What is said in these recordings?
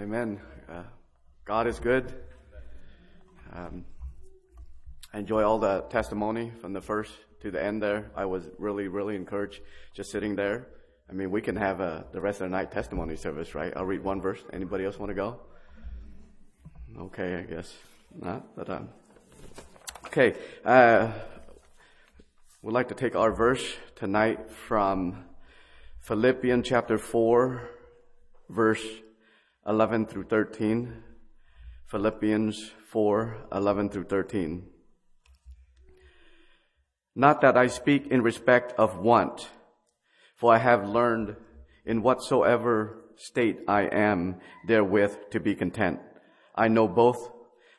Amen. Uh, God is good. Um, I enjoy all the testimony from the first to the end there. I was really, really encouraged just sitting there. I mean, we can have uh, the rest of the night testimony service, right? I'll read one verse. Anybody else want to go? Okay, I guess not. But um, okay, uh, we'd like to take our verse tonight from Philippians chapter four, verse 11 through 13. Philippians 4, 11 through 13. Not that I speak in respect of want, for I have learned in whatsoever state I am therewith to be content. I know both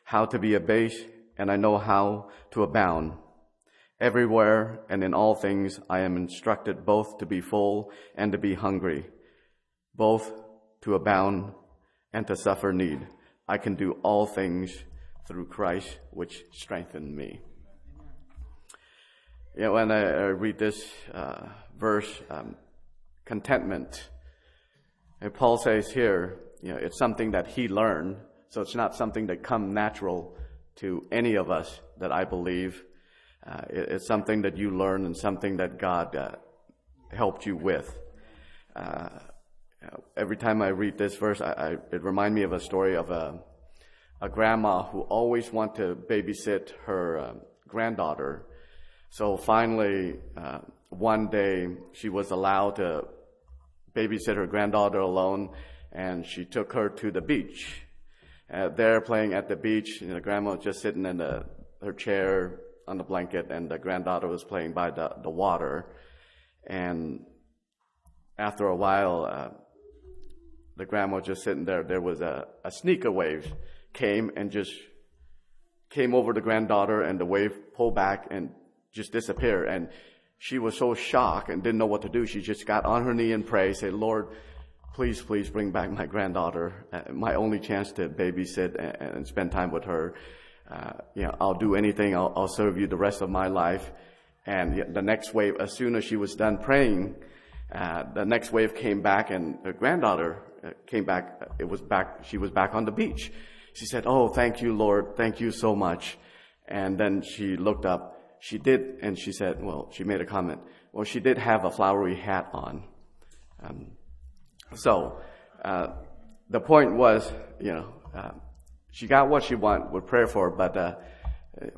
how to be abased and I know how to abound. Everywhere and in all things I am instructed both to be full and to be hungry, both to abound and to suffer need. I can do all things through Christ, which strengthen me. You know, when I, read this uh, verse, um, contentment, and Paul says here, you know, it's something that he learned, so it's not something that come natural to any of us that I believe. Uh, it, it's something that you learn and something that God uh, helped you with. Uh, every time I read this verse, I, I, it reminds me of a story of a, a grandma who always wanted to babysit her uh, granddaughter. So finally, uh, one day she was allowed to babysit her granddaughter alone, and she took her to the beach. Uh, there, playing at the beach, you know, the grandma was just sitting in the, her chair on the blanket, and the granddaughter was playing by the, the water. And after a while, uh, the grandma just sitting there. There was a, a sneaker wave came and just came over the granddaughter and the wave pulled back and just disappeared. And she was so shocked and didn't know what to do. She just got on her knee and prayed, said, Lord, please, please bring back my granddaughter. Uh, my only chance to babysit and, and spend time with her. Uh, you know, I'll do anything. I'll, I'll serve you the rest of my life. And the next wave, as soon as she was done praying, uh, the next wave came back and her granddaughter uh, came back. Uh, it was back. She was back on the beach. She said, "Oh, thank you, Lord. Thank you so much." And then she looked up. She did, and she said, "Well," she made a comment. Well, she did have a flowery hat on. Um, so uh, the point was, you know, uh, she got what she wanted. with prayer for, but uh,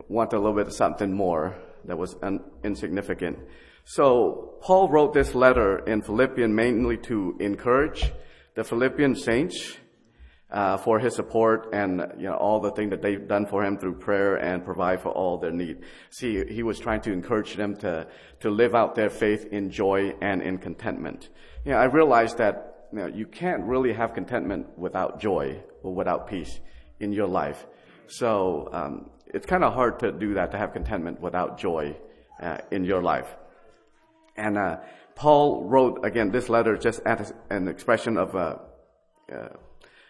wanted a little bit of something more that was un- insignificant. So Paul wrote this letter in Philippians mainly to encourage the Philippian saints uh, for his support and you know all the things that they've done for him through prayer and provide for all their need. See, he was trying to encourage them to to live out their faith in joy and in contentment. You know, I realized that you, know, you can't really have contentment without joy or without peace in your life. So um, it's kind of hard to do that to have contentment without joy uh, in your life. And uh, Paul wrote, again, this letter just as an expression of uh, uh,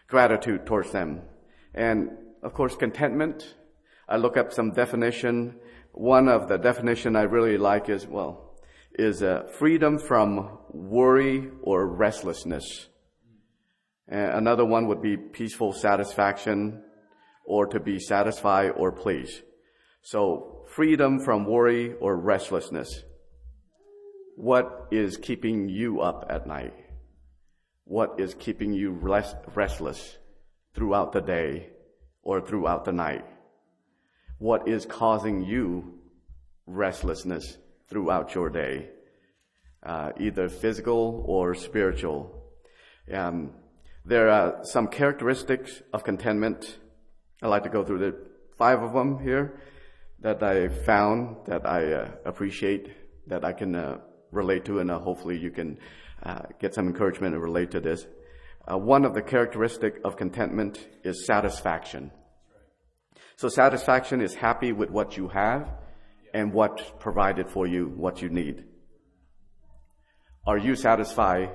gratitude towards them. And of course, contentment. I look up some definition. One of the definition I really like is, well, is uh, freedom from worry or restlessness. And another one would be peaceful satisfaction or to be satisfied or pleased. So freedom from worry or restlessness. What is keeping you up at night? What is keeping you rest, restless throughout the day or throughout the night? What is causing you restlessness throughout your day? Uh, either physical or spiritual. Um, there are some characteristics of contentment. I'd like to go through the five of them here that I found that I uh, appreciate, that I can uh, relate to, and uh, hopefully you can uh, get some encouragement and relate to this. Uh, one of the characteristic of contentment is satisfaction. So satisfaction is happy with what you have and what's provided for you, what you need. Are you satisfied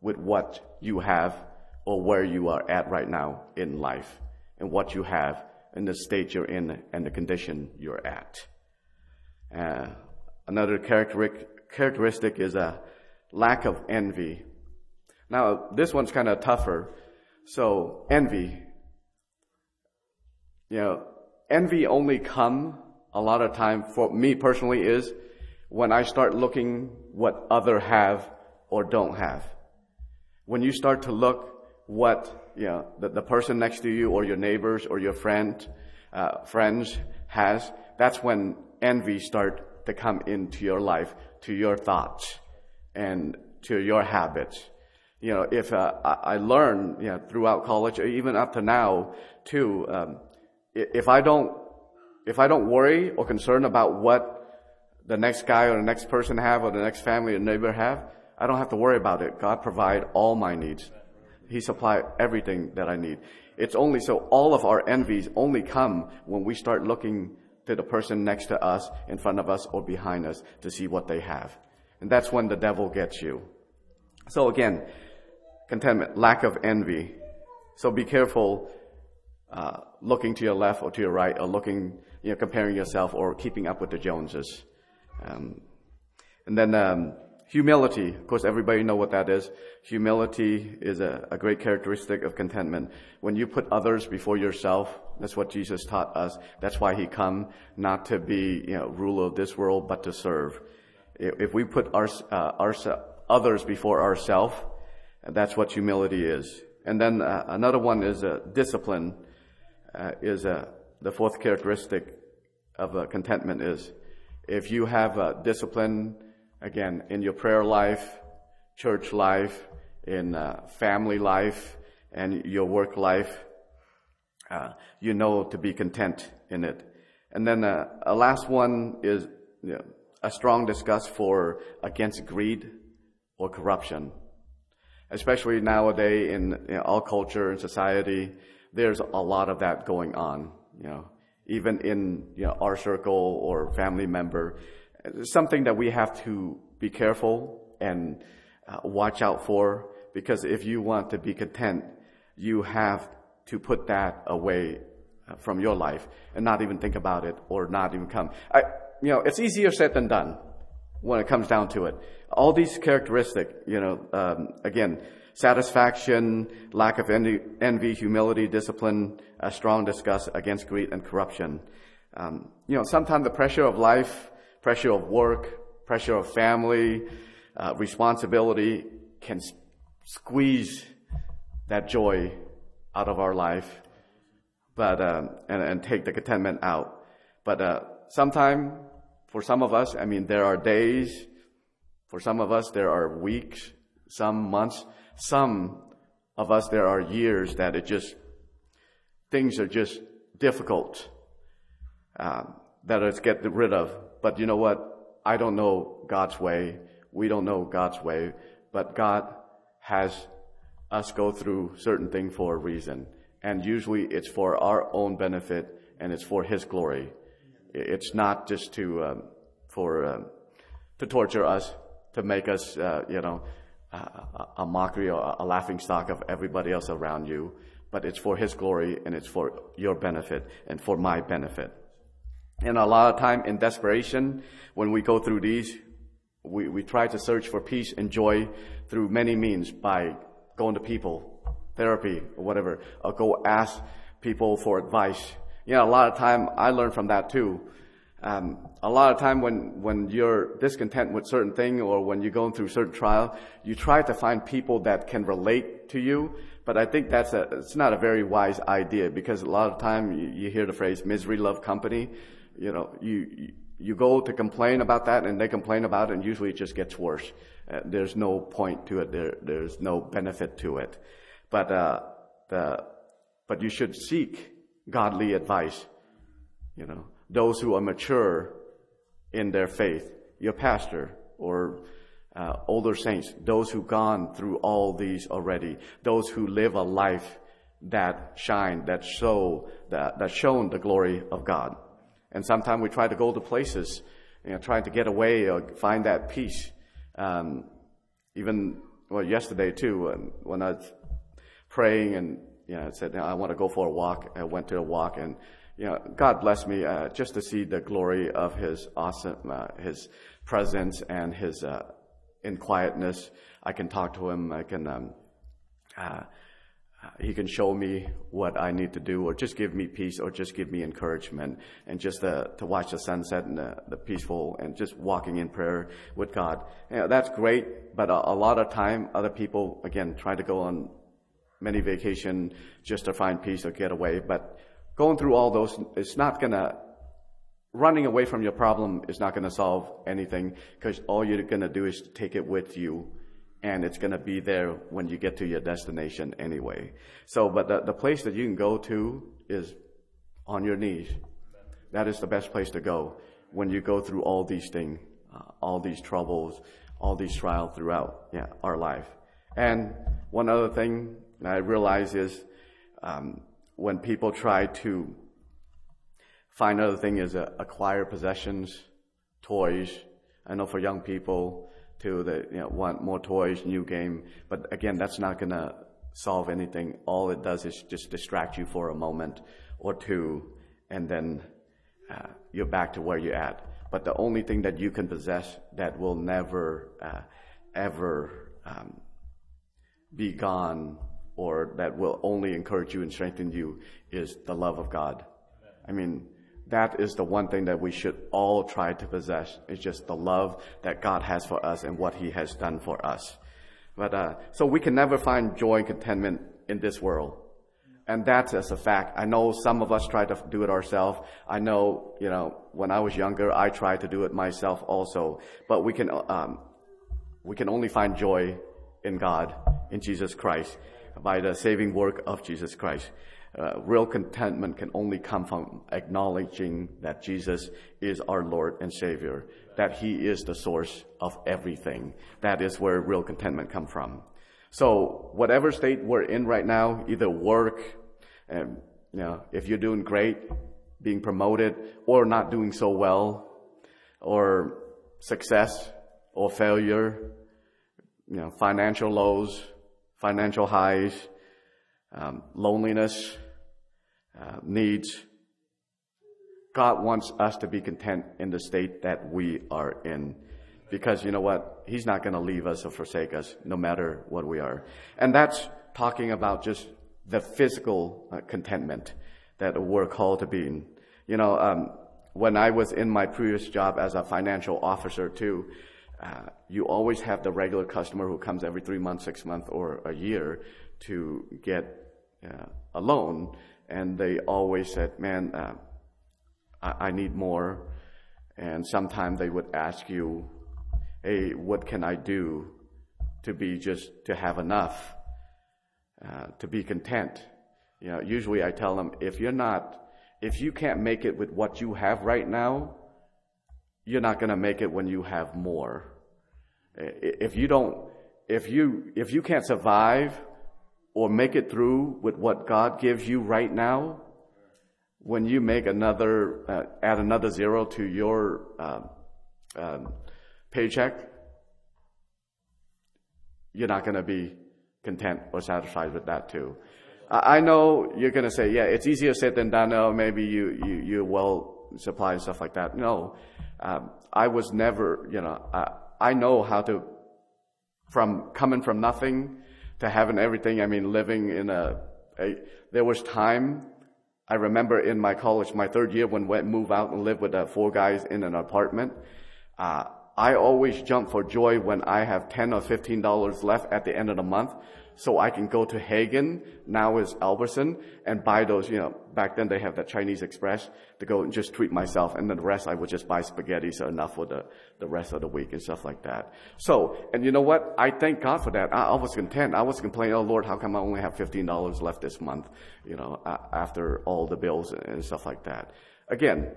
with what you have or where you are at right now in life and what you have and the state you're in and the condition you're at? Uh, another characteristic characteristic is a lack of envy. Now, this one's kind of tougher. So envy, you know, envy only come a lot of time for me personally is when I start looking what other have or don't have. When you start to look what, you know, the, the person next to you or your neighbors or your friend, uh, friends has, that's when envy start to come into your life, to your thoughts and to your habits. You know, if uh, I, learned, you know, throughout college, or even up to now, too, um, if I don't, if I don't worry or concern about what the next guy or the next person have or the next family or neighbor have, I don't have to worry about it. God provide all my needs. He supply everything that I need. It's only so all of our envies only come when we start looking to the person next to us, in front of us, or behind us to see what they have. And that's when the devil gets you. So again, contentment, lack of envy. So be careful uh, looking to your left or to your right, or looking, you know, comparing yourself or keeping up with the Joneses. Um, and then um, humility. Of course, everybody know what that is. Humility is a, a, great characteristic of contentment. When you put others before yourself, that's what Jesus taught us. That's why He come not to be, you know, ruler of this world, but to serve. If we put our, uh, our others before ourselves, that's what humility is. And then uh, another one is uh, discipline. is uh, the fourth characteristic of uh, contentment is if you have discipline, again, in your prayer life, church life, in uh, family life, and your work life, uh, you know to be content in it. And then uh, a last one is you know, a strong disgust for against greed or corruption. Especially nowadays in you know, all culture and society, there's a lot of that going on. You know, even in you know, our circle or family member. Something that we have to be careful and uh, watch out for because if you want to be content, you have to put that away uh, from your life and not even think about it or not even come. I, you know, it's easier said than done when it comes down to it. All these characteristics, you know, um, again, satisfaction, lack of envy, humility, discipline, a strong disgust against greed and corruption. Um, you know, sometimes the pressure of life, pressure of work, pressure of family, uh, responsibility can squeeze that joy out of our life, but um, and, and, take the contentment out. But uh, sometime, for some of us, I mean, there are days. For some of us, there are weeks, some months some of us, there are years that it just, things are just difficult, uh, that it's get rid of. But you know what? I don't know God's way. We don't know God's way, but God has us go through certain things for a reason. And usually it's for our own benefit and it's for His glory. It's not just to, um, for, um, to torture us, to make us, uh, you know, a, a mockery or a laughing stock of everybody else around you, but it's for His glory and it's for your benefit and for my benefit. And a lot of time in desperation, when we go through these, we, we try to search for peace and joy through many means by going to people, therapy or whatever, or go ask people for advice. You know, a lot of time I learned from that too. Um, a lot of time when, when you're discontent with certain thing or when you're going through certain trial, you try to find people that can relate to you. But I think that's a, it's not a very wise idea because a lot of time you, you hear the phrase misery love company. You know, you, you go to complain about that and they complain about it and usually it just gets worse. Uh, there's no point to it. There, there's no benefit to it. But, uh, the, but you should seek godly advice, you know those who are mature in their faith, your pastor or uh, older saints, those who've gone through all these already, those who live a life that shine, that show, that, that shown the glory of God. And sometimes we try to go to places, you know, trying to get away or find that peace. Um, even, well, yesterday too, when, I was praying and, you know, I said, I want to go for a walk. I went to a walk and you know, God bless me uh, just to see the glory of His awesome, uh, His presence and His uh, in quietness. I can talk to Him. I can um, uh, he can show me what I need to do or just give me peace or just give me encouragement and just uh, to watch the sunset and the, the, peaceful and just walking in prayer with God. You know, that's great, but a, a, lot of time other people, again, try to go on many vacation just to find peace or get away. But going through all those, it's not gonna, running away from your problem is not gonna solve anything because all you're gonna do is take it with you and it's going to be there when you get to your destination anyway. So, but the, the place that you can go to is on your knees. That is the best place to go when you go through all these things, uh, all these troubles, all these trials throughout yeah, our life. And one other thing I realize is um, when people try to find other thing is uh, acquire possessions, toys. I know for young people, to the you know, want more toys, new game. But again, that's not going to solve anything. All it does is just distract you for a moment or two, and then uh, you're back to where you're at. But the only thing that you can possess that will never, uh, ever um, be gone or that will only encourage you and strengthen you is the love of God. I mean, that is the one thing that we should all try to possess. It's just the love that God has for us and what He has done for us. But uh, so we can never find joy and contentment in this world, and that's as a fact. I know some of us try to do it ourselves. I know, you know, when I was younger, I tried to do it myself also. But we can um, we can only find joy in God, in Jesus Christ, by the saving work of Jesus Christ uh, real contentment can only come from acknowledging that Jesus is our Lord and Savior, that He is the source of everything. That is where real contentment comes from. So whatever state we're in right now, either work, and you know, if you're doing great, being promoted, or not doing so well, or success or failure, you know, financial lows, financial highs, um, loneliness, uh, needs. God wants us to be content in the state that we are in. Because you know what? He's not going to leave us or forsake us no matter what we are. And that's talking about just the physical uh, contentment that we're called to be in. You know, um, when I was in my previous job as a financial officer too, uh, you always have the regular customer who comes every three months, six months, or a year to get uh, a loan, and they always said, "Man, uh, I-, I need more." And sometimes they would ask you, "Hey, what can I do to be just to have enough, uh, to be content?" You know, usually I tell them, if you're not, if you can't make it with what you have right now, you're not going to make it when you have more. If you don't, if you, if you can't survive or make it through with what God gives you right now, when you make another, uh, add another zero to your uh, um, paycheck, you're not going to be content or satisfied with that too. I know you're going to say, yeah, it's easier said than done. Oh, maybe you, you, you're well supplied and stuff like that. No, um, I was never, you know, I, I know how to, from coming from nothing to having everything. I mean, living in a, a there was time. I remember in my college, my third year when we moved out and lived with uh, four guys in an apartment. Uh, I always jump for joy when I have 10 or 15 dollars left at the end of the month so I can go to Haggen, now is Albertson, and buy those, you know, back then they have that Chinese Express to go and just treat myself, and then the rest I would just buy spaghetti, so enough for the, the rest of the week and stuff like that. So, and you know what? I thank God for that. I, I was content. I was complaining, oh Lord, how come I only have $15 left this month, you know, after all the bills and stuff like that. Again,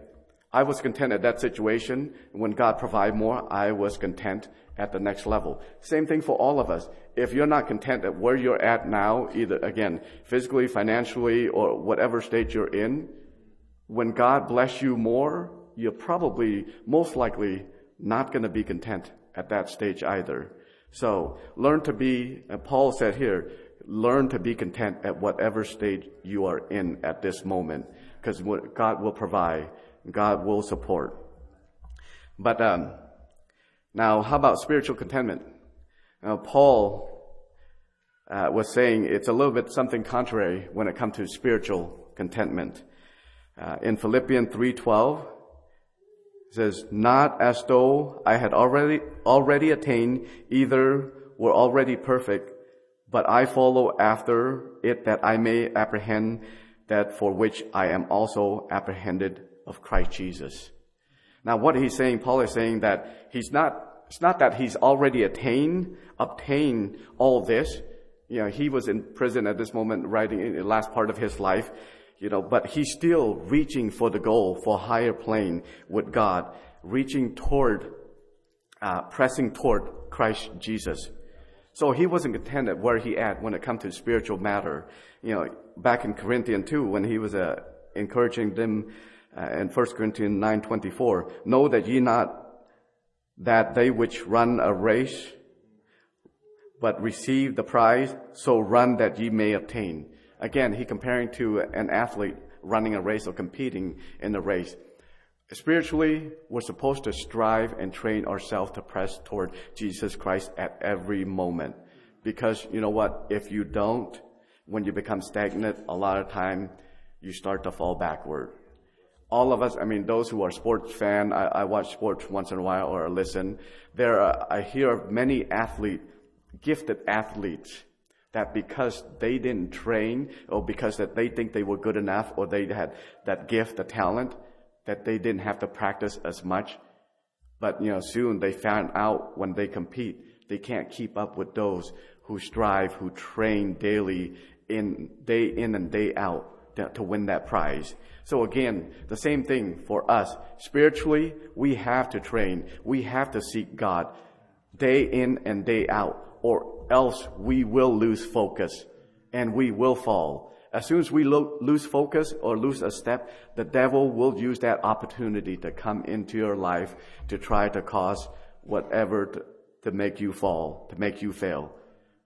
I was content at that situation. When God provided more, I was content at the next level. Same thing for all of us. If you're not content at where you're at now, either again, physically, financially, or whatever state you're in, when God bless you more, you're probably most likely not going to be content at that stage either. So learn to be, uh, Paul said here, learn to be content at whatever stage you are in at this moment, because God will provide, God will support. But um, now, how about spiritual contentment? Now, Paul uh, was saying it's a little bit something contrary when it comes to spiritual contentment. Uh, in Philippians 3:12, it says, "Not as though I had already already attained, either were already perfect, but I follow after it that I may apprehend that for which I am also apprehended of Christ Jesus." Now, what he's saying, Paul is saying that he's not. It's not that he's already attained, obtained all this. You know, he was in prison at this moment, writing in the last part of his life you know, but he's still reaching for the goal, for higher plane with God, reaching toward, uh, pressing toward Christ Jesus. So he wasn't contented where he at when it comes to spiritual matter. You know, back in Corinthians 2, when he was uh, encouraging them uh, in 1 Corinthians 9.24, know that ye not that they which run a race, but receive the prize, so run that ye may obtain. Again, he comparing to an athlete running a race or competing in the race. Spiritually, we're supposed to strive and train ourselves to press toward Jesus Christ at every moment. Because you know what? If you don't, when you become stagnant, a lot of time you start to fall backward. All of us, I mean, those who are sports fan, I, I watch sports once in a while or listen. There, are, I hear many athlete, gifted athletes that because they didn't train or because that they think they were good enough or they had that gift, the talent, that they didn't have to practice as much. But, you know, soon they found out when they compete, they can't keep up with those who strive, who train daily in, day in and day out to, win that prize. So again, the same thing for us. Spiritually, we have to train. We have to seek God day in and day out or else we will lose focus and we will fall. As soon as we lo- lose focus or lose a step, the devil will use that opportunity to come into your life to try to cause whatever to, to make you fall, to make you fail.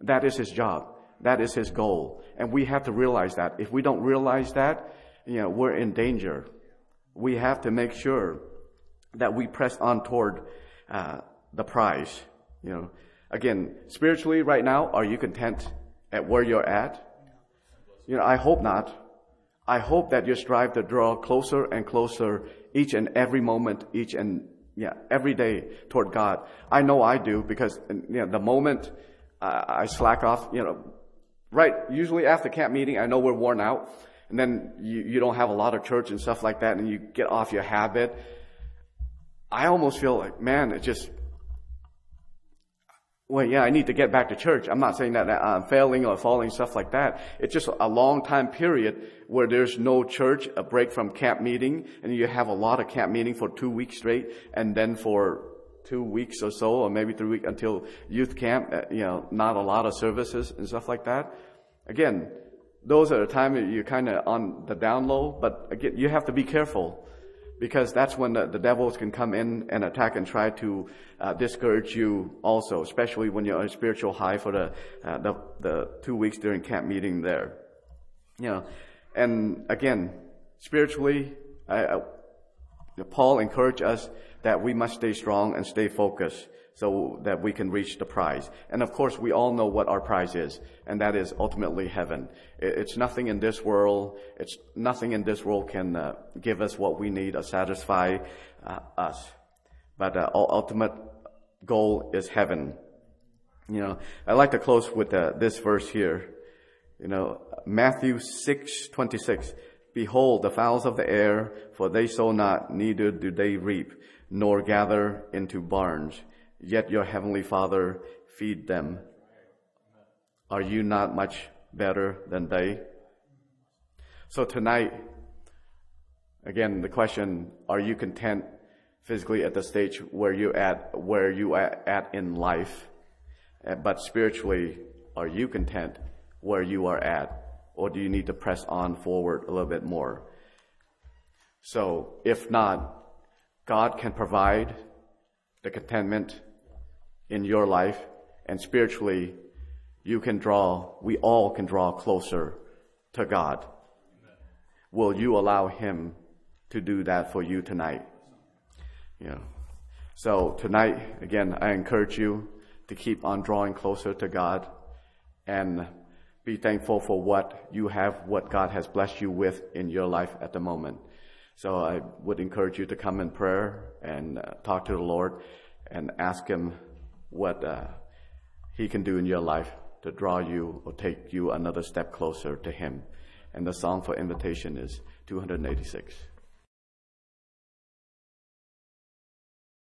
That is his job. That is his goal. And we have to realize that. If we don't realize that, you know, we're in danger. We have to make sure that we press on toward uh, the prize. You know, Again, spiritually right now, are you content at where you're at? You know, I hope not. I hope that you strive to draw closer and closer each and every moment, each and yeah, every day toward God. I know I do because you know the moment uh, I slack off, you know, right. Usually after camp meeting, I know we're worn out, and then you, you don't have a lot of church and stuff like that, and you get off your habit. I almost feel like, man, it just well, yeah, I need to get back to church. I'm not saying that I'm failing or falling, stuff like that. It's just a long time period where there's no church, a break from camp meeting, and you have a lot of camp meeting for two weeks straight, and then for two weeks or so, or maybe three weeks until youth camp, uh, you know, not a lot of services and stuff like that. Again, those are the time you're kind of on the down low, but again, you have to be careful because that's when the, the, devils can come in and attack and try to uh, discourage you also, especially when you're on a spiritual high for the, uh, the, the two weeks during camp meeting there. You know, and again, spiritually, I, I, Paul encouraged us that we must stay strong and stay focused so that we can reach the prize. And of course, we all know what our prize is, and that is ultimately heaven. It's nothing in this world. It's nothing in this world can uh, give us what we need or satisfy uh, us. But uh, ultimate goal is heaven. You know, I like to close with uh, this verse here. You know, Matthew six twenty six. Behold, the fowls of the air, for they sow not, neither do they reap, nor gather into barns yet your heavenly Father feed them. Are you not much better than they? So tonight, again, the question, are you content physically at the stage where you at, where you at, at in life? Uh, but spiritually, are you content where you are at? Or do you need to press on forward a little bit more? So if not, God can provide the contentment in your life and spiritually you can draw, we all can draw closer to God. Will you allow Him to do that for you tonight? Know. So tonight, again, I encourage you to keep on drawing closer to God and be thankful for what you have, what God has blessed you with in your life at the moment. So I would encourage you to come in prayer and uh, talk to the Lord and ask Him what uh, He can do in your life to draw you or take you another step closer to Him. And the song for invitation is 286.